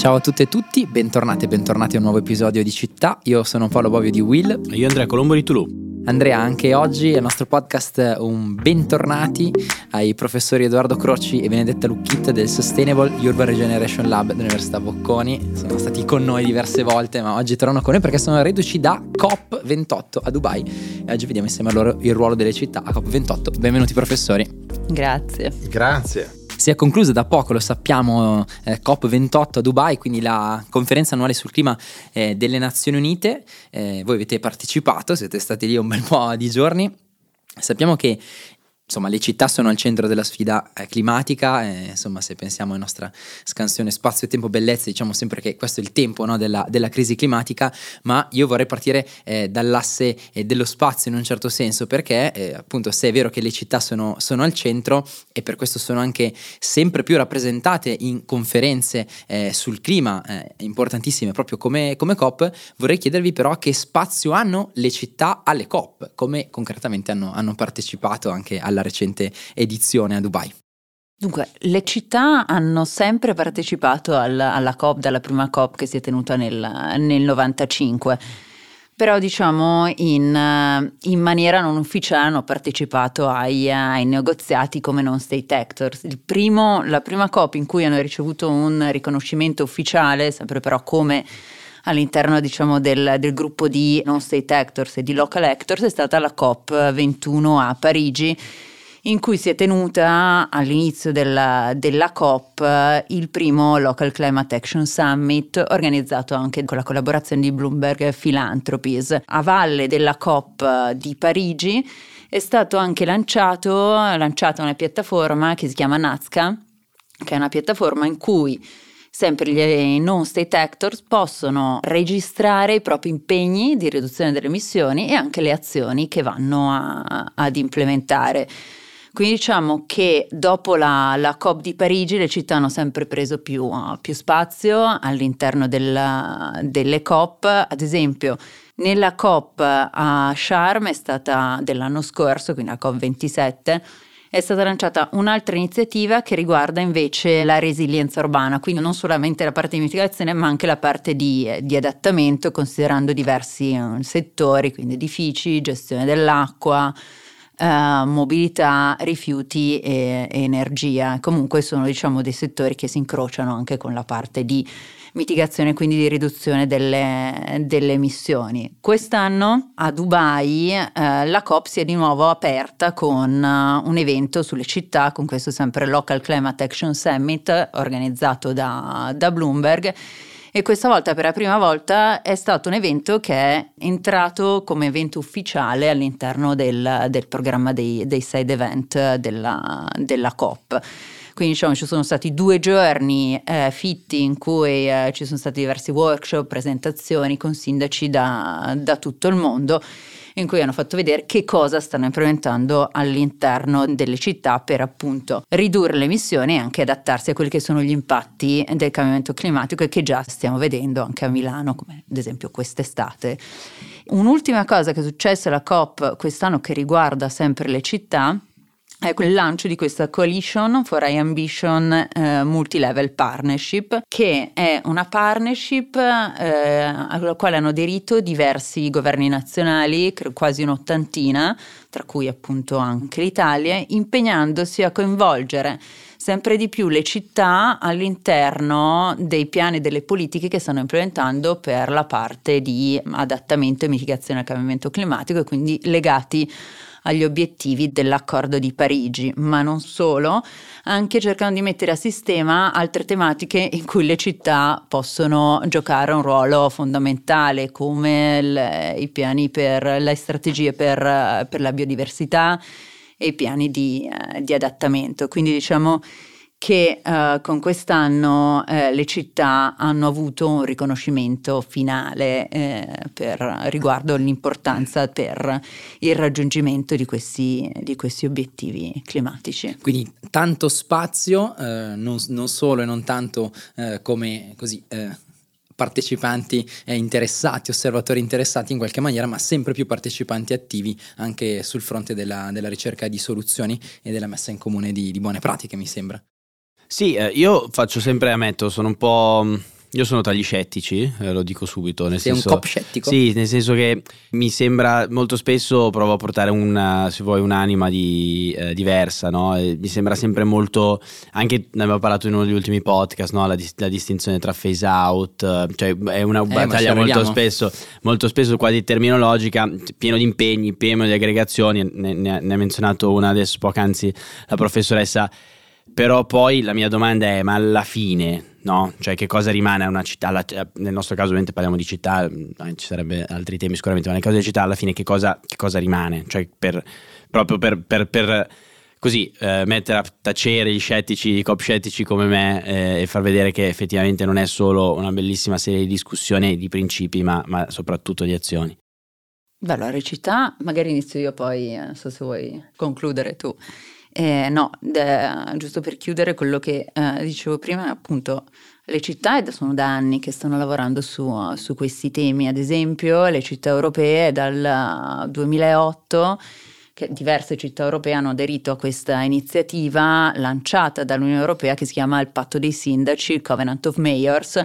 Ciao a tutte e tutti, bentornati e bentornati a un nuovo episodio di Città. Io sono Paolo Bovio di Will. E io Andrea Colombo di Toulouse. Andrea, anche oggi al nostro podcast un bentornati ai professori Edoardo Croci e Benedetta Lucchitta del Sustainable Urban Regeneration Lab dell'Università Bocconi. Sono stati con noi diverse volte, ma oggi tornano con noi perché sono reduci da COP28 a Dubai e oggi vediamo insieme a loro il ruolo delle città a COP28. Benvenuti professori. Grazie. Grazie si è conclusa da poco, lo sappiamo, eh, COP28 a Dubai, quindi la conferenza annuale sul clima eh, delle Nazioni Unite. Eh, voi avete partecipato, siete stati lì un bel po' di giorni. Sappiamo che insomma, le città sono al centro della sfida eh, climatica, eh, insomma, se pensiamo alla nostra scansione spazio, tempo, bellezza, diciamo sempre che questo è il tempo no, della, della, crisi climatica, ma io vorrei partire eh, dall'asse eh, dello spazio in un certo senso, perché eh, appunto se è vero che le città sono, sono, al centro e per questo sono anche sempre più rappresentate in conferenze eh, sul clima importantissime proprio come, come COP, vorrei chiedervi però che spazio hanno le città alle COP, come concretamente hanno, hanno partecipato anche alla della recente edizione a Dubai? Dunque, le città hanno sempre partecipato alla, alla COP, dalla prima COP che si è tenuta nel, nel 95 però diciamo in, in, maniera non ufficiale hanno partecipato ai, ai, negoziati come non state actors. Primo, la prima COP in cui hanno ricevuto un riconoscimento ufficiale, sempre però come all'interno diciamo, del, del, gruppo di non state actors e di local actors, è stata la COP 21 a Parigi in cui si è tenuta all'inizio della, della, COP il primo Local Climate Action Summit organizzato anche con la collaborazione di Bloomberg Philanthropies. A valle della COP di Parigi è stato anche lanciato, lanciata una piattaforma che si chiama Nazca, che è una piattaforma in cui sempre gli non state actors possono registrare i propri impegni di riduzione delle emissioni e anche le azioni che vanno a, ad implementare. Quindi diciamo che dopo la, la, COP di Parigi le città hanno sempre preso più, uh, più spazio all'interno della, delle COP, ad esempio nella COP a Sharm è stata dell'anno scorso, quindi la COP 27, è stata lanciata un'altra iniziativa che riguarda invece la resilienza urbana, quindi non solamente la parte di mitigazione ma anche la parte di, di adattamento considerando diversi uh, settori, quindi edifici, gestione dell'acqua, Uh, mobilità, rifiuti e, e, energia. Comunque sono diciamo dei settori che si incrociano anche con la parte di mitigazione, quindi di riduzione delle, delle emissioni. Quest'anno a Dubai uh, la COP si è di nuovo aperta con uh, un evento sulle città, con questo sempre Local Climate Action Summit organizzato da, da Bloomberg e questa volta per la prima volta è stato un evento che è entrato come evento ufficiale all'interno del, del programma dei, dei, side event della, della COP. Quindi diciamo ci sono stati due giorni eh, fitti in cui eh, ci sono stati diversi workshop, presentazioni con sindaci da, da tutto il mondo in cui hanno fatto vedere che cosa stanno implementando all'interno delle città per appunto ridurre le emissioni e anche adattarsi a quelli che sono gli impatti del cambiamento climatico e che già stiamo vedendo anche a Milano, come ad esempio quest'estate. Un'ultima cosa che è successa alla COP quest'anno che riguarda sempre le città ecco il lancio di questa Coalition for High Ambition eh, Multilevel Partnership, che è una partnership eh, alla quale hanno aderito diversi governi nazionali, quasi un'ottantina, tra cui appunto anche l'Italia, impegnandosi a coinvolgere sempre di più le città all'interno dei piani e delle politiche che stanno implementando per la parte di adattamento e mitigazione al cambiamento climatico e quindi legati agli obiettivi dell'accordo di Parigi, ma non solo, anche cercando di mettere a sistema altre tematiche in cui le città possono giocare un ruolo fondamentale, come le, i piani per le strategie per, per, la biodiversità e i piani di, eh, di adattamento. Quindi diciamo che uh, con quest'anno eh, le città hanno avuto un riconoscimento finale eh, per, riguardo l'importanza per il raggiungimento di questi, di questi obiettivi climatici. Quindi tanto spazio, eh, non, non, solo e non tanto eh, come così eh, partecipanti interessati, osservatori interessati in qualche maniera, ma sempre più partecipanti attivi anche sul fronte della, della ricerca di soluzioni e della messa in comune di, di buone pratiche, mi sembra. Sì, eh, io faccio sempre, ammetto, sono un po' Io sono tra gli scettici, eh, lo dico subito. Nel Sei senso, un cop scettico? Sì, nel senso che mi sembra molto spesso provo a portare una, se vuoi, un'anima di, eh, diversa, no? Mi sembra sempre molto, anche ne abbiamo parlato in uno degli ultimi podcast, no? la, la, distinzione tra phase out, eh, cioè è una eh, battaglia molto spesso, molto spesso quasi terminologica, pieno di impegni, pieno di aggregazioni, ne, ne, ne ha menzionato una adesso poc'anzi la professoressa però poi la mia domanda è, ma alla fine, no? Cioè che cosa rimane a una città? Alla, nel nostro caso ovviamente parliamo di città, mm, ci sarebbero altri temi sicuramente, ma nel caso di città alla fine che cosa, che cosa rimane? Cioè per, proprio per, per, per così eh, mettere a tacere gli scettici, i cop scettici come me eh, e far vedere che effettivamente non è solo una bellissima serie di discussioni di principi, ma, ma soprattutto di azioni. Beh, allora città, magari inizio io poi, non so se vuoi concludere tu. Eh, no, de, giusto per chiudere quello che eh, dicevo prima, appunto le città sono da anni che stanno lavorando su, su questi temi, ad esempio le città europee dal 2008 che diverse città europee hanno aderito a questa iniziativa lanciata dall'Unione Europea che si chiama il Patto dei Sindaci, il Covenant of Mayors,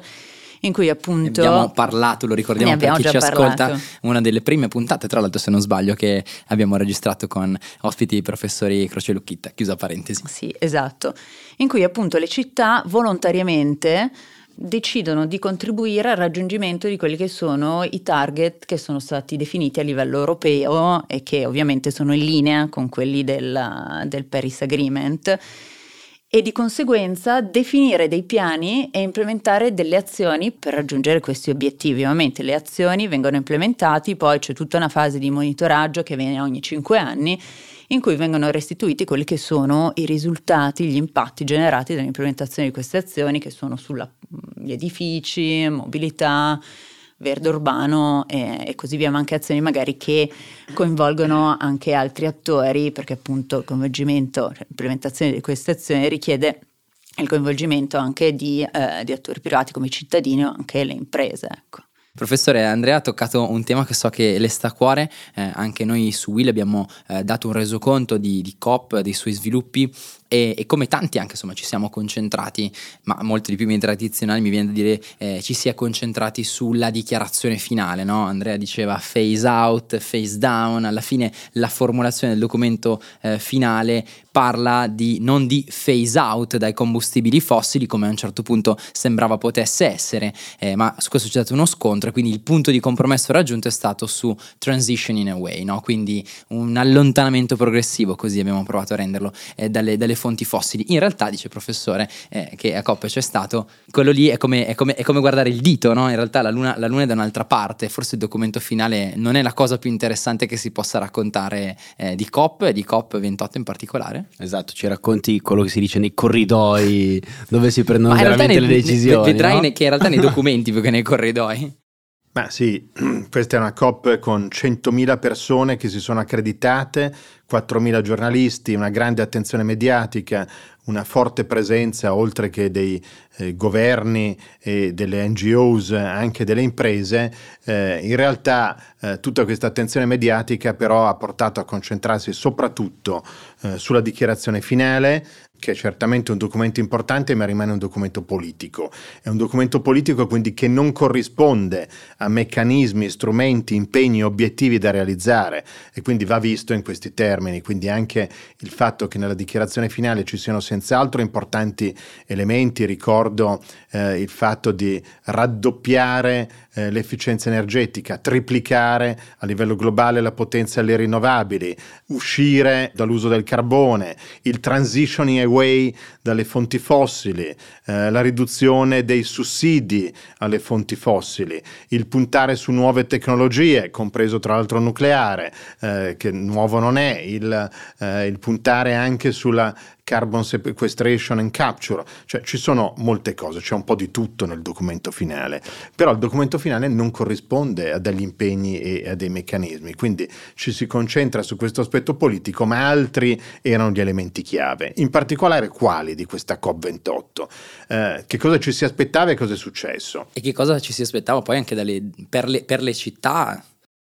in cui appunto... Ne abbiamo parlato, lo ricordiamo per chi ci parlato. ascolta, una delle prime puntate, tra l'altro se non sbaglio, che abbiamo registrato con ospiti professori Croce Lucchitta, chiusa parentesi. Sì, esatto, in cui appunto le città volontariamente decidono di contribuire al raggiungimento di quelli che sono i target che sono stati definiti a livello europeo e che ovviamente sono in linea con quelli del, del Paris Agreement e di conseguenza definire dei piani e implementare delle azioni per raggiungere questi obiettivi. Ovviamente le azioni vengono implementate, poi c'è tutta una fase di monitoraggio che viene ogni cinque anni in cui vengono restituiti quelli che sono i risultati, gli impatti generati dall'implementazione di queste azioni che sono sugli edifici, mobilità, verde urbano e, e, così via, ma anche azioni magari che coinvolgono anche altri attori, perché appunto il coinvolgimento, cioè l'implementazione di queste azioni richiede il coinvolgimento anche di, eh, di attori privati come i cittadini o anche le imprese. Ecco. Professore Andrea ha toccato un tema che so che le sta a cuore, eh, anche noi su Will abbiamo eh, dato un resoconto di, di COP, dei suoi sviluppi e, e, come tanti anche insomma ci siamo concentrati, ma molto di più media tradizionali mi viene da dire eh, ci si è concentrati sulla dichiarazione finale, no? Andrea diceva phase out, phase down, alla fine la formulazione del documento eh, finale parla di, non di phase out dai combustibili fossili come a un certo punto sembrava potesse essere, eh, ma su questo c'è stato uno scontro e quindi il punto di compromesso raggiunto è stato su transitioning away, no? quindi un allontanamento progressivo, così abbiamo provato a renderlo eh, dalle, dalle fonti fossili. In realtà, dice il professore eh, che a Coppe c'è stato, quello lì è come, è come, è come guardare il dito, no? in realtà la luna, la luna, è da un'altra parte, forse il documento finale non è la cosa più interessante che si possa raccontare eh, di COP e di COP 28 in particolare. Esatto, ci racconti quello che si dice nei corridoi dove si prendono veramente nei, le decisioni. Vedrai no? che in realtà nei documenti più che nei corridoi. Ma sì, questa è una COP con 100.000 persone che si sono accreditate, 4.000 giornalisti, una grande attenzione mediatica, una forte presenza oltre che dei eh, governi e delle NGOs, anche delle imprese. Eh, in realtà eh, tutta questa attenzione mediatica però ha portato a concentrarsi soprattutto eh, sulla dichiarazione finale, che è certamente un documento importante, ma rimane un documento politico. È un documento politico quindi che non corrisponde a meccanismi, strumenti, impegni, obiettivi da realizzare e quindi va visto in questi termini. Quindi anche il fatto che nella dichiarazione finale ci siano senz'altro importanti elementi, ricordo eh, il fatto di raddoppiare eh, l'efficienza energetica, triplicare a livello globale la potenza delle rinnovabili, uscire dall'uso del carbone, il transitioning away dalle fonti fossili, eh, la riduzione dei sussidi alle fonti fossili, il puntare su nuove tecnologie, compreso tra l'altro nucleare, eh, che nuovo non è, il, eh, il puntare anche sulla carbon sequestration and capture, cioè ci sono molte cose, c'è un po' di tutto nel documento finale, però il documento finale non corrisponde a degli impegni e a dei meccanismi, quindi ci si concentra su questo aspetto politico, ma altri erano gli elementi chiave, in particolare quali di questa COP28, eh, che cosa ci si aspettava e cosa è successo. E che cosa ci si aspettava poi anche dalle, per, le, per le città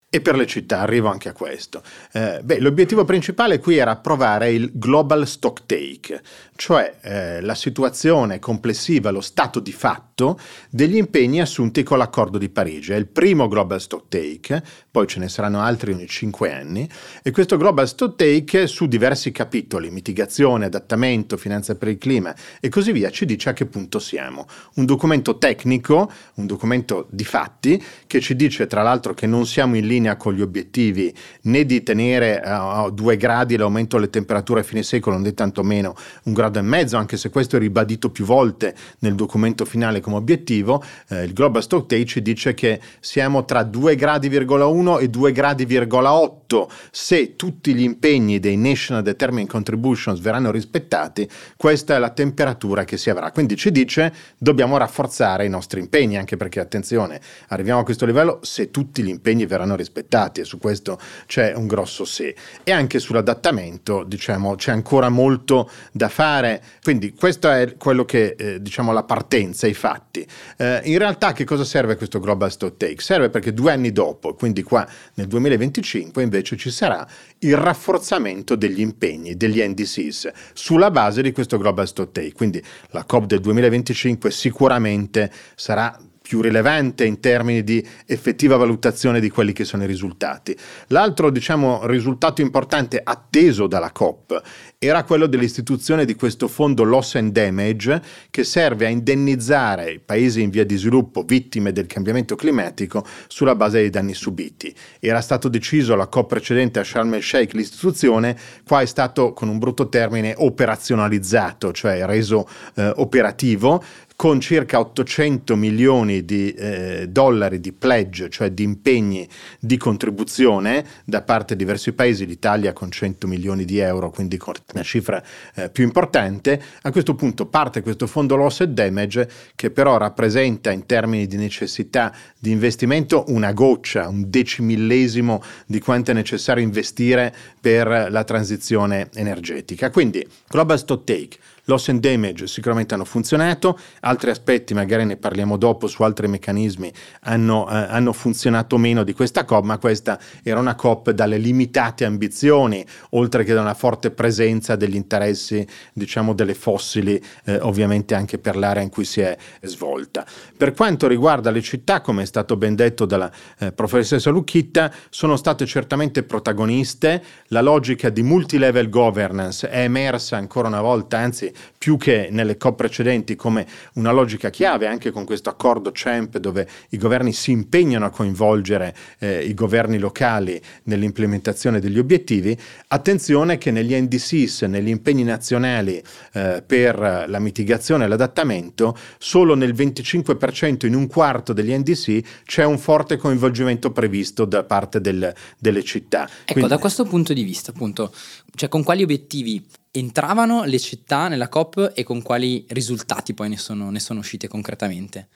e per le città, arrivo anche a questo. Eh, beh, l'obiettivo principale qui era approvare il Global Stock Take, cioè eh, la situazione complessiva, lo stato di fatto atto degli impegni assunti con l'accordo di Parigi. È il primo Global Stock Take, poi ce ne saranno altri ogni cinque anni, e questo Global Stock Take su diversi capitoli, mitigazione, adattamento, finanza per il clima e così via, ci dice a che punto siamo. Un documento tecnico, un documento di fatti, che ci dice tra l'altro che non siamo in linea con gli obiettivi né di tenere a due gradi l'aumento delle temperature a fine secolo, né tantomeno un grado e mezzo, anche se questo è ribadito più volte nel documento finale come obiettivo, eh, il Global Stock Take ci dice che siamo tra 2 gradi,1 e 2 gradi,8 se tutti gli impegni dei National Determined Contributions verranno rispettati, questa è la temperatura che si avrà. Quindi ci dice dobbiamo rafforzare i nostri impegni, anche perché attenzione, arriviamo a questo livello se tutti gli impegni verranno rispettati e su questo c'è un grosso se. E anche sull'adattamento, diciamo, c'è ancora molto da fare. Quindi questo è quello che eh, diciamo la partenza, i fatti. Eh, in realtà che cosa serve questo Global Stock Take? Serve perché due anni dopo, quindi qua nel 2025 invece ci sarà il rafforzamento degli impegni degli NDCs sulla base di questo Global Stock Take. Quindi la COP del 2025 sicuramente sarà più rilevante in termini di effettiva valutazione di quelli che sono i risultati. L'altro, diciamo, risultato importante atteso dalla COP era quello dell'istituzione di questo fondo loss and damage che serve a indennizzare i paesi in via di sviluppo vittime del cambiamento climatico sulla base dei danni subiti. Era stato deciso alla COP precedente a Sharm el Sheikh l'istituzione, qua è stato con un brutto termine operazzionalizzato, cioè reso eh, operativo con circa 800 milioni di eh, dollari di pledge, cioè di impegni di contribuzione da parte di diversi paesi, l'Italia con 100 milioni di euro, quindi con una cifra eh, più importante. A questo punto parte questo fondo loss and damage che però rappresenta in termini di necessità di investimento una goccia, un decimillesimo di quanto è necessario investire per la transizione energetica. Quindi Global Stock Take Loss and damage sicuramente hanno funzionato, altri aspetti, magari ne parliamo dopo, su altri meccanismi hanno, eh, hanno funzionato meno di questa COP, ma questa era una COP dalle limitate ambizioni, oltre che da una forte presenza degli interessi, diciamo, delle fossili, eh, ovviamente anche per l'area in cui si è svolta. Per quanto riguarda le città, come è stato ben detto dalla eh, professoressa Lucchitta, sono state certamente protagoniste, la logica di multilevel governance è emersa ancora una volta, anzi più che nelle COP precedenti come una logica chiave anche con questo accordo CEMP dove i governi si impegnano a coinvolgere eh, i governi locali nell'implementazione degli obiettivi, attenzione che negli NDCs, negli impegni nazionali eh, per la mitigazione e l'adattamento, solo nel 25% in un quarto degli NDC c'è un forte coinvolgimento previsto da parte del, delle città. Ecco, Quindi, da questo punto di vista, appunto, cioè con quali obiettivi entravano le città nella COP e con quali risultati poi ne sono, ne sono uscite concretamente?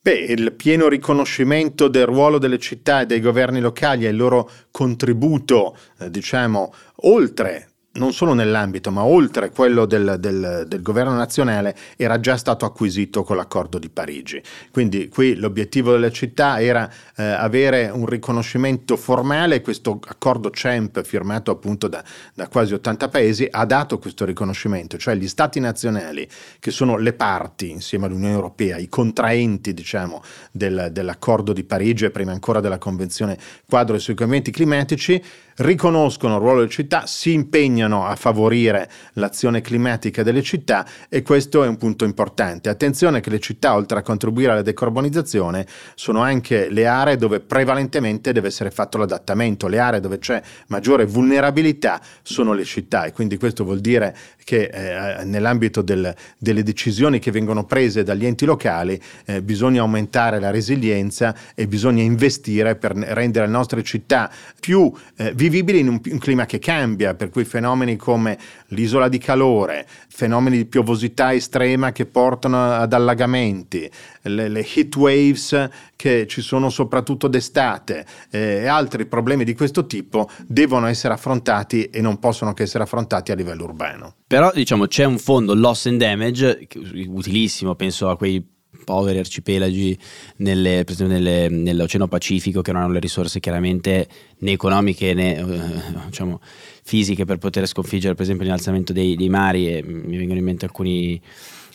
Beh, il pieno riconoscimento del ruolo delle città e dei governi locali e il loro contributo, eh, diciamo, oltre non solo nell'ambito, ma oltre quello del, del, del, governo nazionale, era già stato acquisito con l'accordo di Parigi. Quindi qui l'obiettivo delle città era eh, avere un riconoscimento formale, questo accordo CEMP firmato appunto da, da, quasi 80 paesi ha dato questo riconoscimento, cioè gli stati nazionali che sono le parti insieme all'Unione Europea, i contraenti diciamo del, dell'accordo di Parigi e prima ancora della Convenzione quadro sui cambiamenti climatici, riconoscono il ruolo delle città, si impegnano a favorire l'azione climatica delle città e questo è un punto importante. Attenzione che le città, oltre a contribuire alla decarbonizzazione, sono anche le aree dove prevalentemente deve essere fatto l'adattamento, le aree dove c'è maggiore vulnerabilità sono le città e quindi questo vuol dire che eh, nell'ambito del, delle decisioni che vengono prese dagli enti locali eh, bisogna aumentare la resilienza e bisogna investire per rendere le nostre città più eh, vivibili in un, un, clima che cambia, per cui fenomeni come l'isola di calore, fenomeni di piovosità estrema che portano ad allagamenti, le, le heat waves che ci sono soprattutto d'estate eh, e altri problemi di questo tipo devono essere affrontati e non possono che essere affrontati a livello urbano. Però diciamo c'è un fondo loss and damage utilissimo, penso a quei poveri arcipelagi nelle, per esempio nelle, nell'Oceano Pacifico che non hanno le risorse chiaramente né economiche né eh, diciamo, fisiche per poter sconfiggere per esempio l'innalzamento dei, dei mari e mi vengono in mente alcuni,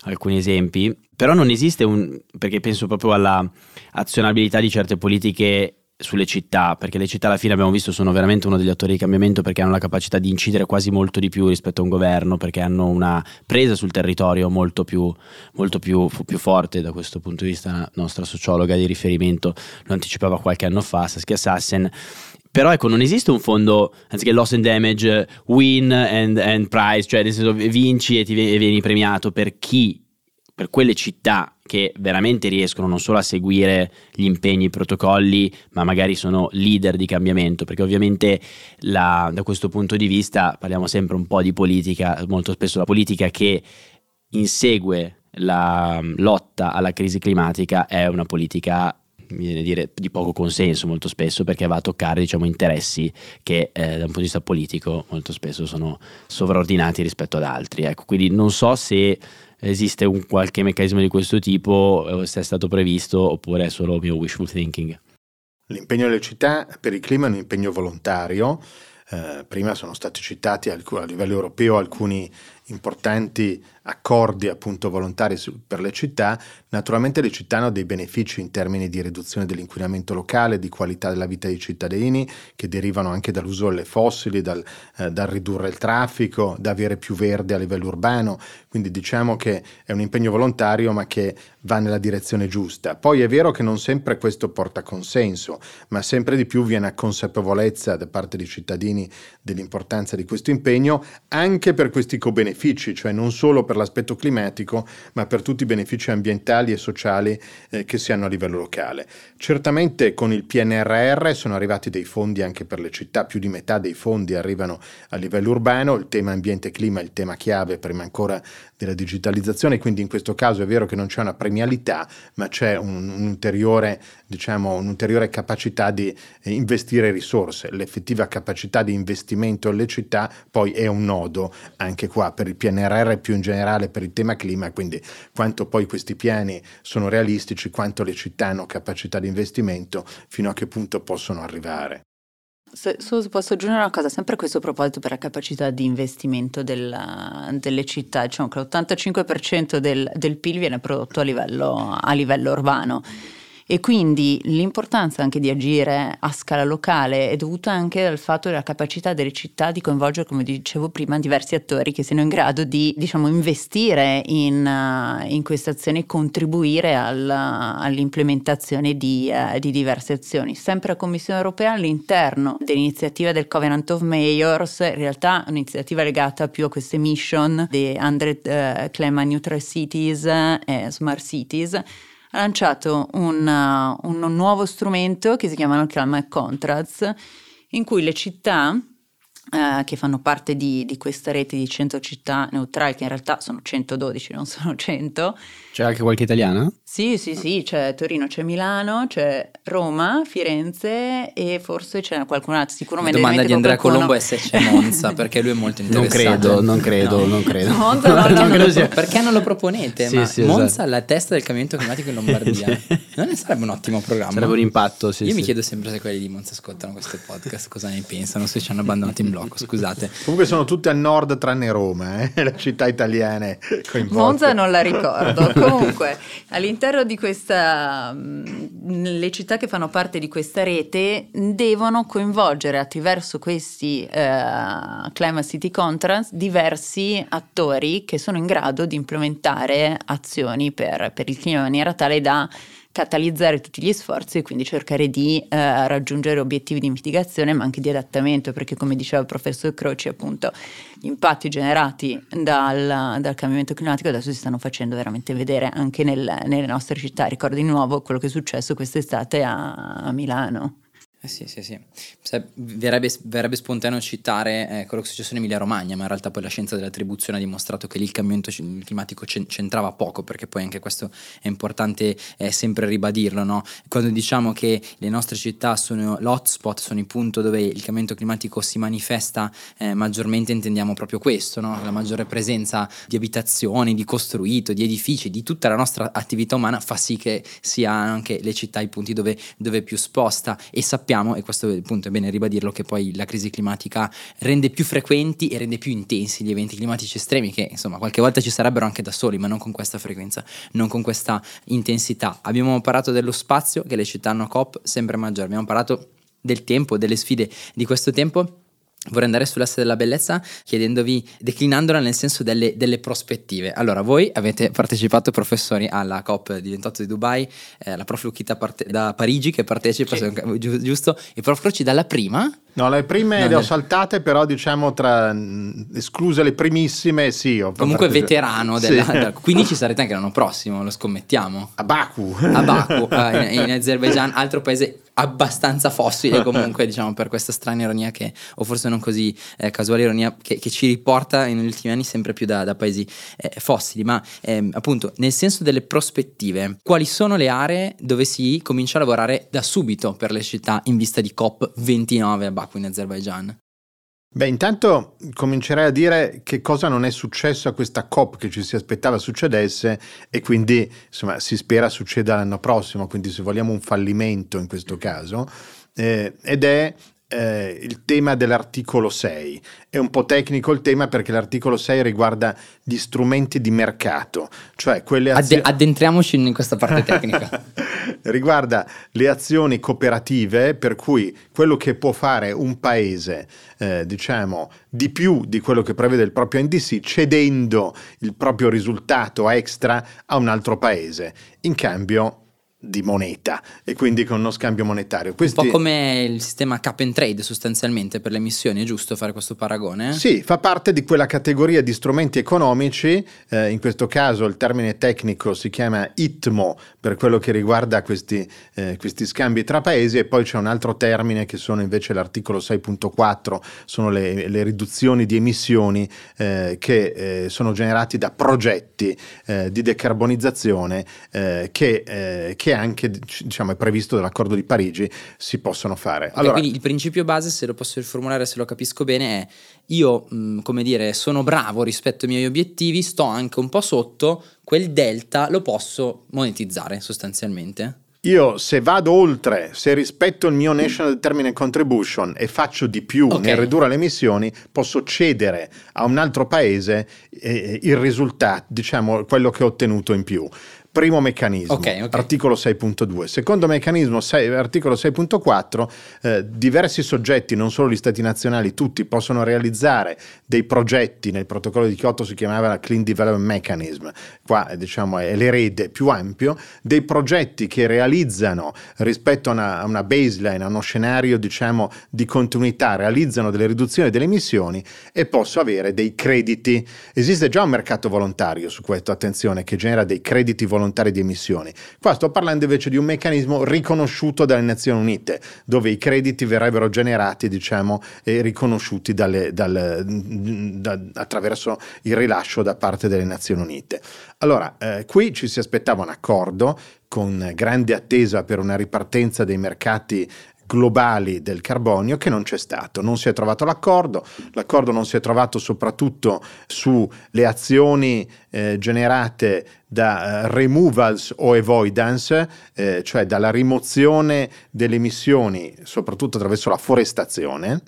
alcuni esempi, però non esiste un, perché penso proprio alla azionabilità di certe politiche sulle città, perché le città alla fine abbiamo visto sono veramente uno degli attori di cambiamento perché hanno la capacità di incidere quasi molto di più rispetto a un governo, perché hanno una presa sul territorio molto più, molto più, più forte da questo punto di vista. La nostra sociologa di riferimento lo anticipava qualche anno fa, Saskia Sassen. Però ecco, non esiste un fondo, anziché loss and damage, win and, and prize, cioè nel senso vinci e, ti, e vieni premiato per chi? Per quelle città che veramente riescono non solo a seguire gli impegni, i protocolli, ma magari sono leader di cambiamento, perché ovviamente la, da questo punto di vista parliamo sempre un po' di politica, molto spesso la politica che insegue la lotta alla crisi climatica è una politica mi viene a dire di poco consenso molto spesso perché va a toccare diciamo interessi che eh, da un punto di vista politico molto spesso sono sovraordinati rispetto ad altri ecco quindi non so se esiste un qualche meccanismo di questo tipo, se è stato previsto oppure è solo mio wishful thinking. L'impegno delle città per il clima è un impegno volontario. Eh, prima sono stati citati a livello europeo alcuni importanti accordi appunto volontari per le città, naturalmente le città hanno dei benefici in termini di riduzione dell'inquinamento locale, di qualità della vita dei cittadini, che derivano anche dall'uso delle fossili, dal, eh, dal ridurre il traffico, da avere più verde a livello urbano, quindi diciamo che è un impegno volontario ma che va nella direzione giusta. Poi è vero che non sempre questo porta consenso, ma sempre di più viene a consapevolezza da parte dei cittadini dell'importanza di questo impegno anche per questi co-benefici, cioè non solo per l'aspetto climatico, ma per tutti i benefici ambientali e sociali eh, che si hanno a livello locale. Certamente con il PNRR sono arrivati dei fondi anche per le città, più di metà dei fondi arrivano a livello urbano, il tema ambiente e clima è il tema chiave prima ancora della digitalizzazione, quindi in questo caso è vero che non c'è una premialità, ma c'è un, un'ulteriore, diciamo, un'ulteriore capacità di investire risorse. L'effettiva capacità di investimento nelle città poi è un nodo anche qua per il PNRR più in generale per il tema clima, quindi quanto poi questi piani sono realistici, quanto le città hanno capacità di investimento, fino a che punto possono arrivare. Se, se posso aggiungere una cosa, sempre a questo proposito per la capacità di investimento della, delle città, diciamo che l'85% del, del PIL viene prodotto a livello, a livello urbano e quindi l'importanza anche di agire a scala locale è dovuta anche dal fatto della capacità delle città di coinvolgere, come dicevo prima, diversi attori che siano in grado di diciamo, investire in, uh, in queste azioni e contribuire al, all'implementazione di, uh, di, diverse azioni. Sempre la Commissione europea all'interno dell'iniziativa del Covenant of Mayors, in realtà un'iniziativa legata più a queste mission di 100 uh, Climate Neutral Cities e Smart Cities, ha lanciato un, uh, un nuovo strumento che si chiama Climate Contracts, in cui le città eh, che fanno parte di, di, questa rete di 100 città neutrali, che in realtà sono 112, non sono 100. C'è anche qualche italiana? Sì, sì, sì, c'è Torino, c'è Milano, c'è Roma, Firenze e forse c'è qualcun altro, sicuramente. La domanda di Andrea qualcuno... Colombo è se c'è Monza, perché lui è molto interessato. Non credo, non credo, no. non credo. Monza no, non no, lo, perché non lo proponete? Sì, ma sì, Monza esatto. la testa del cambiamento climatico in Lombardia. non ne sarebbe un ottimo programma? Sarebbe un impatto, sì. Io sì. mi chiedo sempre se quelli di Monza ascoltano questo podcast, cosa ne pensano, se ci hanno abbandonato in blocco, scusate. Comunque sono tutte al nord tranne Roma, eh? le città italiane coinvolte. Monza non la ricordo. Comunque, all'interno di questa, le città che fanno parte di questa rete devono coinvolgere attraverso questi uh, Climate City Contracts diversi attori che sono in grado di implementare azioni per, per il clima in maniera tale da catalizzare tutti gli sforzi e quindi cercare di eh, raggiungere obiettivi di mitigazione ma anche di adattamento perché come diceva il professor Croci appunto gli impatti generati dal, dal cambiamento climatico adesso si stanno facendo veramente vedere anche nel, nelle nostre città. Ricordo di nuovo quello che è successo quest'estate a, a Milano Eh sì, sì, sì. Verrebbe, verrebbe, spontaneo citare eh, quello che è successo in Emilia Romagna, ma in realtà poi la scienza dell'attribuzione ha dimostrato che lì il cambiamento climatico c'entrava poco, perché poi anche questo è importante eh, sempre ribadirlo. No? Quando diciamo che le nostre città sono l'hotspot, sono il punto dove il cambiamento climatico si manifesta eh, maggiormente, intendiamo proprio questo, no? la maggiore presenza di abitazioni, di costruito, di edifici, di tutta la nostra attività umana fa sì che siano anche le città i punti dove, dove più sposta e sappiamo sappiamo, e questo appunto è bene ribadirlo, che poi la crisi climatica rende più frequenti e rende più intensi gli eventi climatici estremi, che insomma qualche volta ci sarebbero anche da soli, ma non con questa frequenza, non con questa intensità. Abbiamo parlato dello spazio che le città hanno COP sempre maggiore, abbiamo parlato del tempo, delle sfide di questo tempo Vorrei andare sull'asse della bellezza chiedendovi, declinandola nel senso delle, delle, prospettive. Allora, voi avete partecipato, professori, alla COP di 28 di Dubai, eh, la prof Lucchita parte- da Parigi che partecipa, sì. gi- giusto? E prof Croci dalla prima? No, le prime no, le ho saltate, però diciamo tra escluse le primissime, sì. Comunque veterano, della, sì. della, quindi ci sarete anche l'anno prossimo, lo scommettiamo. A Baku. A Baku, uh, in, in Azerbaijan, altro paese abbastanza fossile comunque diciamo per questa strana ironia che o forse non così eh, casuale ironia che, che, ci riporta negli ultimi anni sempre più da, da paesi eh, fossili. Ma eh, appunto nel senso delle prospettive quali sono le aree dove si comincia a lavorare da subito per le città in vista di COP29 a Baku in Azerbaijan Beh, intanto comincerei a dire che cosa non è successo a questa COP che ci si aspettava succedesse e quindi insomma si spera succeda l'anno prossimo, quindi se vogliamo un fallimento in questo caso, eh, ed è eh, il tema dell'articolo 6. È un po' tecnico il tema perché l'articolo 6 riguarda gli strumenti di mercato, cioè quelle azioni... Adde- addentriamoci in questa parte tecnica. riguarda le azioni cooperative per cui quello che può fare un paese, eh, diciamo, di più di quello che prevede il proprio NDC, cedendo il proprio risultato extra a un altro paese. In cambio di moneta e quindi con uno scambio monetario. Questi... Un po' come il sistema cap and trade sostanzialmente per le emissioni, è giusto fare questo paragone? Sì, fa parte di quella categoria di strumenti economici, eh, in questo caso il termine tecnico si chiama ITMO per quello che riguarda questi, eh, questi scambi tra paesi e poi c'è un altro termine che sono invece l'articolo 6.4, sono le, le riduzioni di emissioni eh, che eh, sono generati da progetti eh, di decarbonizzazione eh, che, che che anche diciamo, è previsto dall'accordo di Parigi si possono fare. Okay, allora, quindi il principio base, se lo posso riformulare, se lo capisco bene, è io, mh, come dire, sono bravo rispetto ai miei obiettivi, sto anche un po' sotto, quel delta lo posso monetizzare sostanzialmente. Io se vado oltre, se rispetto il mio National Determinant Contribution e faccio di più okay. nel ridurre le emissioni, posso cedere a un altro paese eh, il risultato, diciamo quello che ho ottenuto in più. Primo meccanismo, okay, okay. articolo 6.2. Secondo meccanismo, 6, articolo 6.4, eh, diversi soggetti, non solo gli stati nazionali, tutti possono realizzare dei progetti, nel protocollo di Kyoto si chiamava Clean Development Mechanism, qua diciamo è l'erede più ampio, dei progetti che realizzano rispetto a una, a una baseline, a uno scenario diciamo di continuità, realizzano delle riduzioni delle emissioni e posso avere dei crediti. Esiste già un mercato volontario su questo, attenzione, che genera dei crediti volontari volontari di emissioni. Qua sto parlando invece di un meccanismo riconosciuto dalle Nazioni Unite, dove i crediti verrebbero generati, diciamo, e riconosciuti dalle, dal, da, attraverso il rilascio da parte delle Nazioni Unite. Allora, eh, qui ci si aspettava un accordo con grande attesa per una ripartenza dei mercati globali del carbonio che non c'è stato, non si è trovato l'accordo, l'accordo non si è trovato soprattutto sulle azioni eh, generate da uh, removals o avoidance, eh, cioè dalla rimozione delle emissioni soprattutto attraverso la forestazione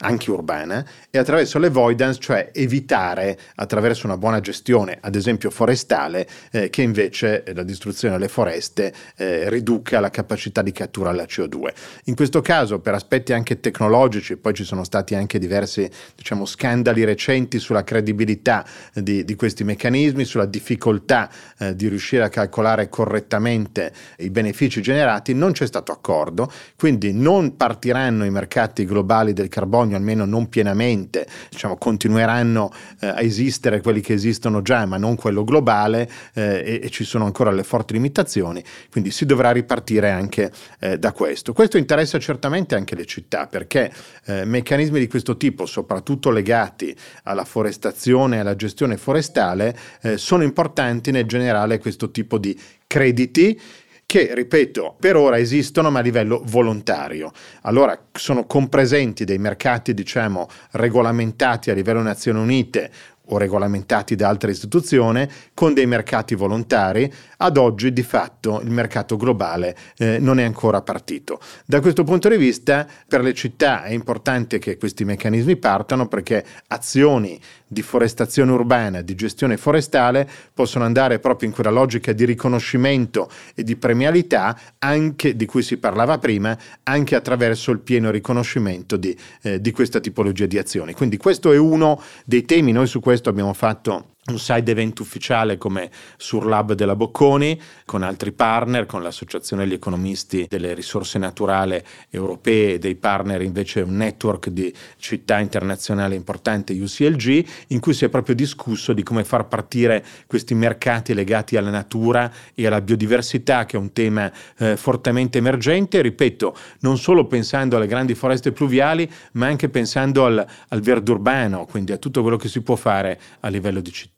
anche urbana, e attraverso l'avoidance, cioè evitare attraverso una buona gestione, ad esempio forestale, eh, che invece la distruzione delle foreste eh, riduca la capacità di cattura della CO2. In questo caso, per aspetti anche tecnologici, poi ci sono stati anche diversi diciamo, scandali recenti sulla credibilità di, di questi meccanismi, sulla difficoltà eh, di riuscire a calcolare correttamente i benefici generati, non c'è stato accordo, quindi non partiranno i mercati globali del carbonio sogno, almeno non pienamente, diciamo, continueranno eh, a esistere quelli che esistono già, ma non quello globale eh, e, e, ci sono ancora le forti limitazioni, quindi si dovrà ripartire anche eh, da questo. Questo interessa certamente anche le città perché eh, meccanismi di questo tipo, soprattutto legati alla forestazione e alla gestione forestale, eh, sono importanti nel generale questo tipo di crediti che, ripeto, per ora esistono ma a livello volontario. Allora sono compresenti dei mercati, diciamo, regolamentati a livello Nazioni Unite o regolamentati da altre istituzioni con dei mercati volontari, ad oggi di fatto il mercato globale eh, non è ancora partito. Da questo punto di vista per le città è importante che questi meccanismi partano perché azioni di forestazione urbana, di gestione forestale possono andare proprio in quella logica di riconoscimento e di premialità anche di cui si parlava prima, anche attraverso il pieno riconoscimento di, eh, di questa tipologia di azioni. Quindi questo è uno dei temi, noi su questo abbiamo fatto un side event ufficiale come Surlab della Bocconi, con altri partner, con l'Associazione degli economisti delle risorse naturali europee e dei partner invece un network di città internazionali importante UCLG, in cui si è proprio discusso di come far partire questi mercati legati alla natura e alla biodiversità, che è un tema eh, fortemente emergente, ripeto, non solo pensando alle grandi foreste pluviali, ma anche pensando al, al verde urbano, quindi a tutto quello che si può fare a livello di città.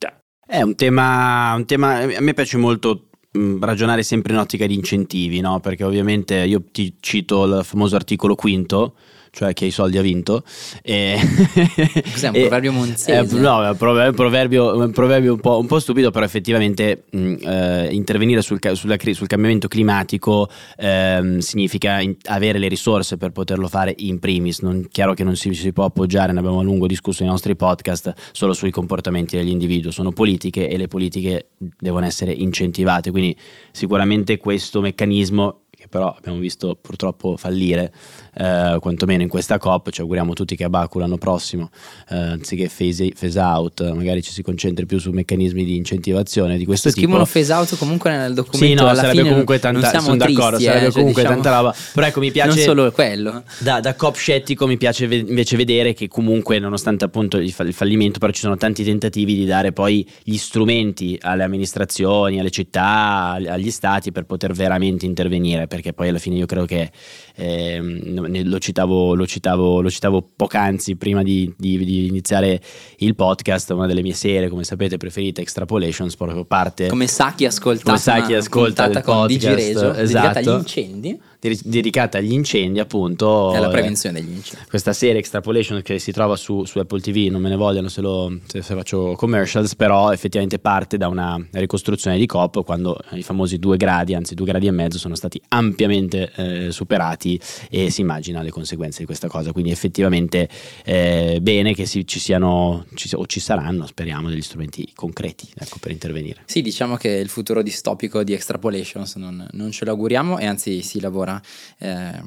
È un tema, un tema, a me piace molto mh, ragionare sempre in ottica di incentivi, no? perché ovviamente io ti cito il famoso articolo quinto cioè che i soldi ha vinto. E Cos'è un e, proverbio monzese? Eh, no, è un proverbio, un, proverbio un, po', un, po', stupido, però effettivamente mh, eh, intervenire sul, sulla, sul, cambiamento climatico eh, significa in, avere le risorse per poterlo fare in primis. Non, chiaro che non si, si, può appoggiare, ne abbiamo a lungo discusso nei nostri podcast, solo sui comportamenti degli individui. Sono politiche e le politiche devono essere incentivate, quindi sicuramente questo meccanismo che però abbiamo visto purtroppo fallire, eh, quantomeno in questa COP, ci auguriamo tutti che a Baku l'anno prossimo, eh, anziché phase, phase, out, magari ci si concentri più su meccanismi di incentivazione di questo tipo. Scrivono phase out comunque nel documento. Sì, no, sarebbe comunque tanta, siamo tristi, d'accordo, sarebbe eh, comunque cioè, diciamo, tanta roba. Però ecco, mi piace... Non solo quello. Da, da COP scettico mi piace ve- invece vedere che comunque, nonostante appunto il, fall- il fallimento, però ci sono tanti tentativi di dare poi gli strumenti alle amministrazioni, alle città, agli stati per poter veramente intervenire, perché poi alla fine io credo che eh, lo, citavo, lo, citavo, lo, citavo, poc'anzi prima di, di, di, iniziare il podcast, una delle mie serie, come sapete, preferite, Extrapolations, proprio parte... Come sa chi ascolta, come sa chi ascolta del podcast, esatto. agli incendi dedicata agli incendi, appunto. È alla prevenzione degli incendi. Questa serie Extrapolation che si trova su, su Apple TV, non me ne vogliono se, lo, se, se, faccio commercials, però effettivamente parte da una ricostruzione di COP quando i famosi due gradi, anzi due gradi e mezzo, sono stati ampiamente eh, superati e si immagina le conseguenze di questa cosa. Quindi effettivamente eh, bene che si, ci siano ci, o ci saranno, speriamo, degli strumenti concreti ecco, per intervenire. Sì, diciamo che il futuro distopico di Extrapolations non, non ce l'auguriamo e anzi si lavora eh,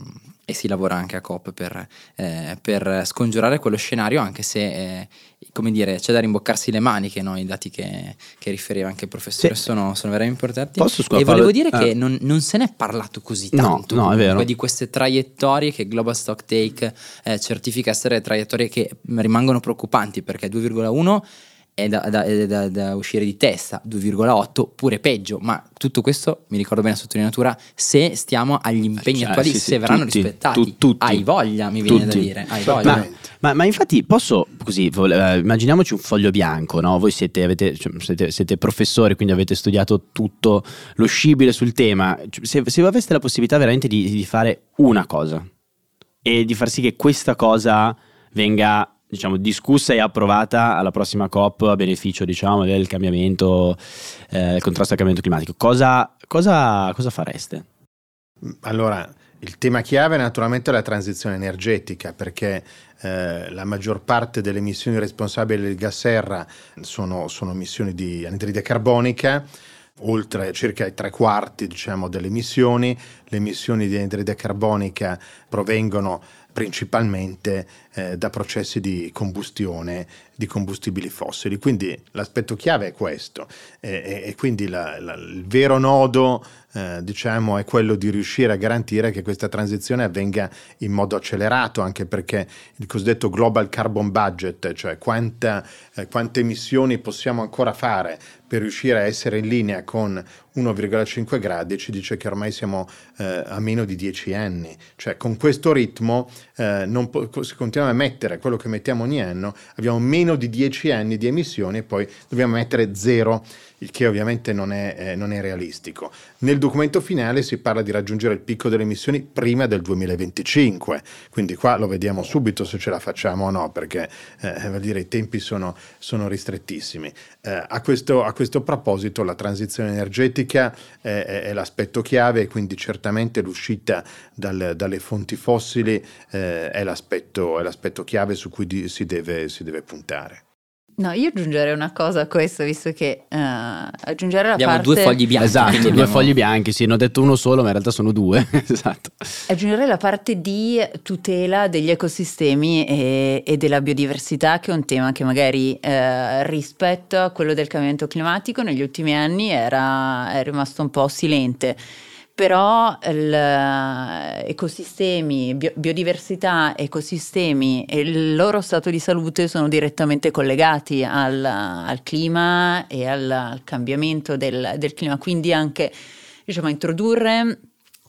e si lavora anche a COP per, eh, per scongiurare quello scenario, anche se, eh, come dire, c'è da rimboccarsi le maniche, no? i dati che, che, riferiva anche il professore sì. sono, sono, veramente importanti. Posso e volevo dire che non, non, se n'è parlato così tanto no, no, di queste traiettorie che Global Stock Take eh, certifica essere traiettorie che rimangono preoccupanti perché 2,1 è da, da, da, da, uscire di testa 2,8 pure peggio ma tutto questo mi ricordo bene la sottolineatura se stiamo agli impegni cioè, attuali sì, se verranno tutti, rispettati tu, tutti, hai voglia mi viene tutti. da dire hai voglia ma, ma, ma, infatti posso così uh, immaginiamoci un foglio bianco no? voi siete, avete, cioè, siete, siete, professori quindi avete studiato tutto lo scibile sul tema cioè, se, se aveste la possibilità veramente di, di fare una cosa e di far sì che questa cosa venga diciamo, discussa e approvata alla prossima COP a beneficio diciamo, del cambiamento, eh, del contrasto al cambiamento climatico. Cosa, cosa, cosa fareste? Allora, il tema chiave è naturalmente la transizione energetica perché eh, la maggior parte delle emissioni responsabili del gas serra sono, sono emissioni di anidride carbonica oltre circa i tre quarti diciamo, delle emissioni, le emissioni di anidride carbonica provengono principalmente eh, da processi di combustione di combustibili fossili. Quindi l'aspetto chiave è questo e, e quindi la, la, il vero nodo eh, diciamo, è quello di riuscire a garantire che questa transizione avvenga in modo accelerato, anche perché il cosiddetto global carbon budget, cioè quanta, eh, quante emissioni possiamo ancora fare per riuscire a essere in linea con 1,5 gradi, ci dice che ormai siamo eh, a meno di 10 anni. Cioè con questo ritmo, eh, po- se continuiamo a mettere quello che mettiamo ogni anno, abbiamo meno di 10 anni di emissioni e poi dobbiamo mettere zero il che ovviamente non è, eh, non è, realistico. Nel documento finale si parla di raggiungere il picco delle emissioni prima del 2025, quindi qua lo vediamo subito se ce la facciamo o no, perché eh, dire, i tempi sono, sono ristrettissimi. Eh, a, questo, a, questo, proposito la transizione energetica è, è, l'aspetto chiave quindi certamente l'uscita dal, dalle fonti fossili eh, è l'aspetto, è, l'aspetto, chiave su cui di, si, deve, si deve puntare. No, io aggiungerei una cosa a questo, visto che uh, aggiungere la abbiamo parte... due fogli bianchi. Esatto, due abbiamo... fogli bianchi, sì, ne ho detto uno solo, ma in realtà sono due. esatto. Aggiungerei la parte di tutela degli ecosistemi e, e della biodiversità, che è un tema che magari eh, rispetto a quello del cambiamento climatico negli ultimi anni era, è rimasto un po' silente però ecosistemi, bio, biodiversità, ecosistemi e il loro stato di salute sono direttamente collegati al, al clima e al, al cambiamento del, del, clima, quindi anche diciamo, introdurre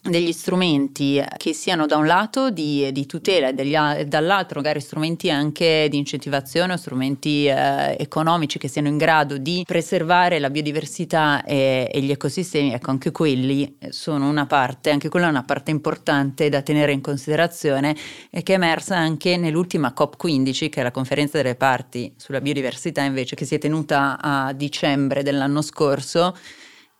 degli strumenti che siano da un lato di, di tutela e dall'altro magari strumenti anche di incentivazione o strumenti eh, economici che siano in grado di preservare la biodiversità e, e, gli ecosistemi, ecco anche quelli sono una parte, anche quella è una parte importante da tenere in considerazione e che è emersa anche nell'ultima COP15 che è la conferenza delle parti sulla biodiversità invece che si è tenuta a dicembre dell'anno scorso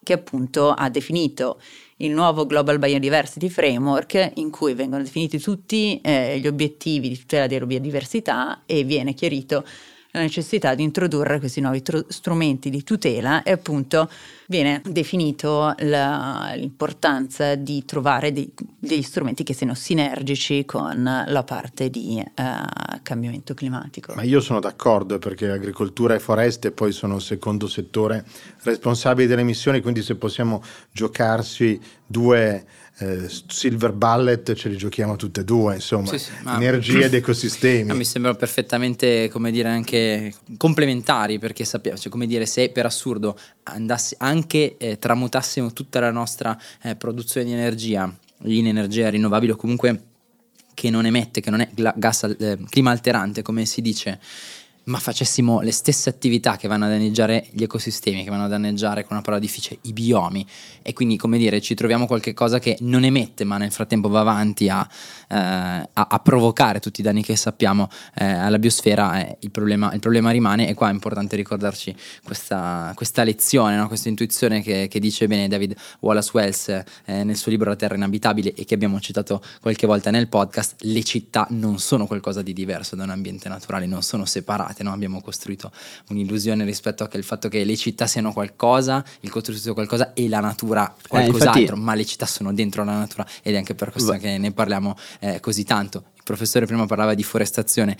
che appunto ha definito il nuovo Global Biodiversity Framework in cui vengono definiti tutti eh, gli obiettivi di tutela della biodiversità e viene chiarito la necessità di introdurre questi nuovi tr- strumenti di tutela e appunto viene definito la, l'importanza di trovare dei, degli strumenti che siano sinergici con la parte di uh, cambiamento climatico. Ma io sono d'accordo perché agricoltura e foreste poi sono il secondo settore responsabile delle emissioni, quindi se possiamo giocarsi due eh, Silver Bullet ce li giochiamo tutte e due, insomma, sì, sì, energia ed ecosistemi. mi sembrano perfettamente, come dire, anche complementari, perché sappiamo, cioè, come dire, se per assurdo andassi, anche eh, tramutassimo tutta la nostra eh, produzione di energia in energia rinnovabile o comunque che non emette, che non è gas, eh, clima alterante, come si dice, ma facessimo le stesse attività che vanno a danneggiare gli ecosistemi, che vanno a danneggiare, con una parola difficile, i biomi, e quindi, come dire, ci troviamo qualcosa che non emette, ma nel frattempo va avanti a, eh, a, a provocare tutti i danni che sappiamo eh, alla biosfera, eh, il, problema, il, problema, rimane, e qua è importante ricordarci questa, questa lezione, no? questa intuizione che, che, dice bene David Wallace Wells eh, nel suo libro La Terra inabitabile e che abbiamo citato qualche volta nel podcast, le città non sono qualcosa di diverso da un ambiente naturale, non sono separate passate, no? abbiamo costruito un'illusione rispetto al fatto che le città siano qualcosa, il costruito qualcosa e la natura eh, qualcos'altro, eh, infatti... ma le città sono dentro la natura ed è anche per questo Va. che ne parliamo eh, così tanto. Il professore prima parlava di forestazione,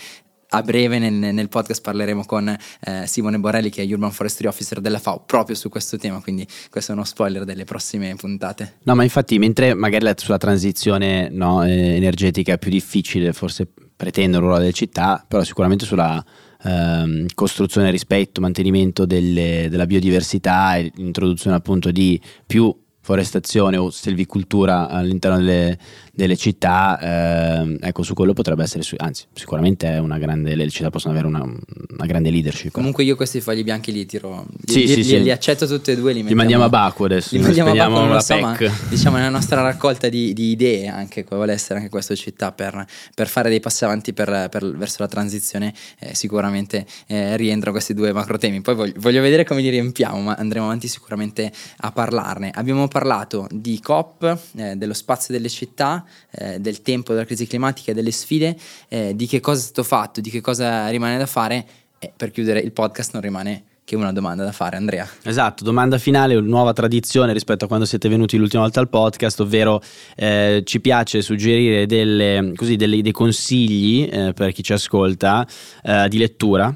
a breve nel, nel, podcast parleremo con eh, Simone Borelli che è Urban Forestry Officer della FAO proprio su questo tema, quindi questo è uno spoiler delle prossime puntate. No, ma infatti mentre magari la, sulla transizione no, eh, energetica è più difficile forse pretendere un ruolo delle città, però sicuramente sulla ehm, costruzione, rispetto, mantenimento delle, della biodiversità e l'introduzione appunto di più forestazione o selvicoltura all'interno delle, delle città, eh, ecco su quello potrebbe essere, anzi sicuramente è una grande, le città possono avere una, una grande leadership. Comunque io questi fogli bianchi li tiro, li, sì, li, sì, li, sì. li accetto tutti e due, li, li mandiamo a Baku adesso, li mandiamo a Baku, non lo so, ma diciamo nella nostra raccolta di, di, idee anche, vuole essere anche questa città per, per, fare dei passi avanti per, per, verso la transizione, eh, sicuramente eh, rientrano questi due macro temi, poi voglio, voglio vedere come li riempiamo, ma andremo avanti sicuramente a parlarne. Abbiamo parlato di COP, eh, dello spazio delle città, eh, del tempo della crisi climatica e delle sfide, eh, di che cosa è stato fatto, di che cosa rimane da fare, e per chiudere il podcast non rimane che una domanda da fare, Andrea. Esatto, domanda finale, nuova tradizione rispetto a quando siete venuti l'ultima volta al podcast, ovvero eh, ci piace suggerire delle, così, delle, dei consigli eh, per chi ci ascolta eh, di lettura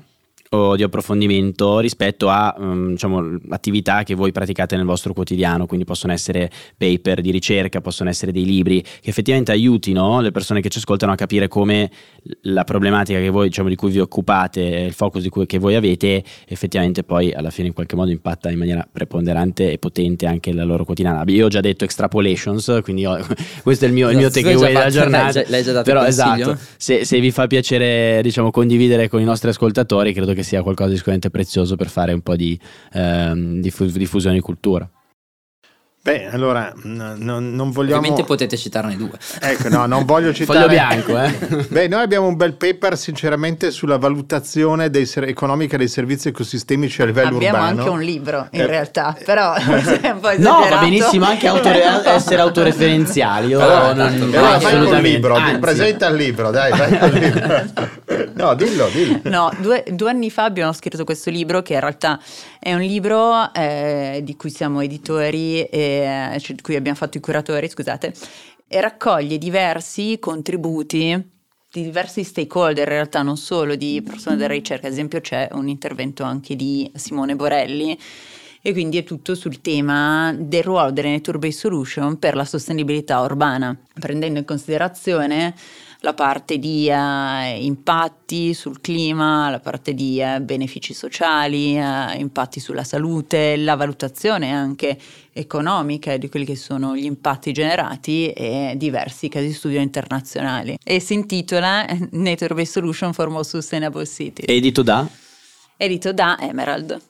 o di approfondimento rispetto a um, diciamo, attività che voi praticate nel vostro quotidiano, quindi possono essere paper di ricerca, possono essere dei libri che effettivamente aiutino le persone che ci ascoltano a capire come la problematica voi, diciamo, di cui vi occupate, il focus cui, che voi avete, effettivamente poi alla fine in qualche modo impatta in maniera preponderante e potente anche la loro quotidiana. Io ho già detto extrapolations, quindi ho, questo è il mio, il mio takeaway della giornata. L'hai già, dato Però esatto, se, se, vi fa piacere diciamo, condividere con i nostri ascoltatori, credo che sia qualcosa di sicuramente prezioso per fare un po' di ehm, diffusione di cultura. Beh, allora n- n- non vogliamo. Ovviamente potete citarne due. Ecco, no, non voglio citare. Foglio bianco, eh. Beh, noi abbiamo un bel paper, sinceramente, sulla valutazione dei ser- economica dei servizi ecosistemici a livello abbiamo urbano. Abbiamo anche un libro, in eh. realtà, però è un po' No, va benissimo anche autore- essere autoreferenziali. Io allora, non, no, assolutamente. libro, Anzi. presenta il libro, dai, vai col libro. No, dillo, dillo. No, due, due, anni fa abbiamo scritto questo libro, che in realtà è un libro eh, di cui siamo editori. E cioè, di cui abbiamo fatto i curatori, scusate, e raccoglie diversi contributi di diversi stakeholder, in realtà non solo di persone della ricerca, ad esempio c'è un intervento anche di Simone Borelli. E quindi è tutto sul tema del ruolo delle nature-based solution per la sostenibilità urbana, prendendo in considerazione la parte di uh, impatti sul clima, la parte di uh, benefici sociali, uh, impatti sulla salute, la valutazione anche economica di quelli che sono gli impatti generati e diversi casi di studio internazionali. E si intitola Nature Based Solution for More Sustainable Cities. Edito da? Edito da Emerald.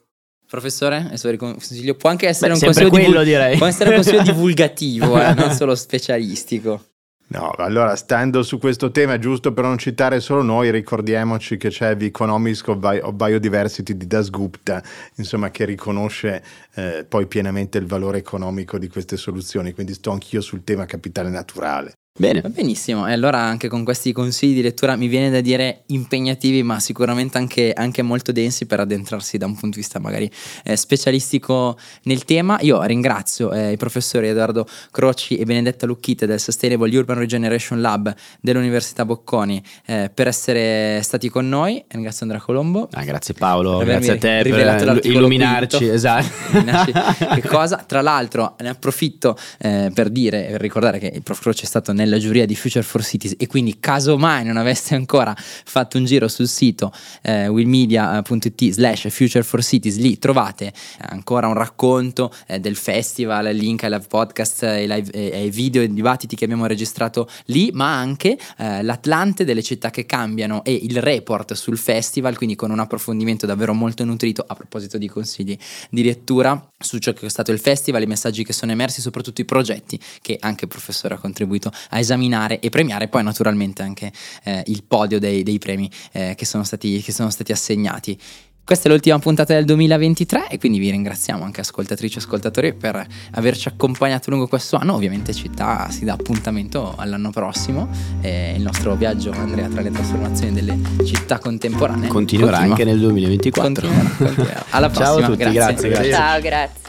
Professore, consiglio può anche essere Beh, un consiglio, quello, divul- può essere un consiglio divulgativo, eh, non solo specialistico. No, allora stando su questo tema, giusto per non citare solo noi, ricordiamoci che c'è The Economics of, Bi- of Biodiversity di Das Gupta, insomma, che riconosce eh, poi pienamente il valore economico di queste soluzioni, quindi sto anch'io sul tema capitale naturale. Bene. Va benissimo, e allora anche con questi consigli di lettura mi viene da dire impegnativi, ma sicuramente anche, anche molto densi per addentrarsi da un punto di vista magari eh, specialistico nel tema. Io ringrazio eh, i professori Edoardo Croci e Benedetta Lucchite del Sustainable Urban Regeneration Lab dell'Università Bocconi eh, per essere stati con noi. Ringrazio Andrea Colombo. Ah, grazie Paolo, grazie a te per illuminarci. Quinto. Esatto. che cosa? Tra l'altro ne approfitto eh, per dire, per ricordare che il prof Croci è stato nel nella giuria di Future for Cities e quindi casomai non aveste ancora fatto un giro sul sito eh, willmedia.it slash Future for Cities, lì trovate ancora un racconto eh, del festival, link ai live podcast, ai, live, eh, ai video e dibattiti che abbiamo registrato lì, ma anche eh, l'Atlante delle città che cambiano e il report sul festival, quindi con un approfondimento davvero molto nutrito a proposito di consigli di lettura su ciò che è stato il festival, i messaggi che sono emersi, soprattutto i progetti che anche il professore ha contribuito a esaminare e premiare, poi naturalmente anche eh, il podio dei, dei premi eh, che, sono stati, che sono stati assegnati. Questa è l'ultima puntata del 2023 e quindi vi ringraziamo anche ascoltatrici e ascoltatori per averci accompagnato lungo questo anno. Ovviamente Città si dà appuntamento all'anno prossimo. E il nostro viaggio, Andrea, tra le trasformazioni delle città contemporanee continuerà continua. anche nel 2024. Continuerà, continuerà. Alla prossima. Ciao a tutti, grazie. grazie. grazie. Ciao, grazie.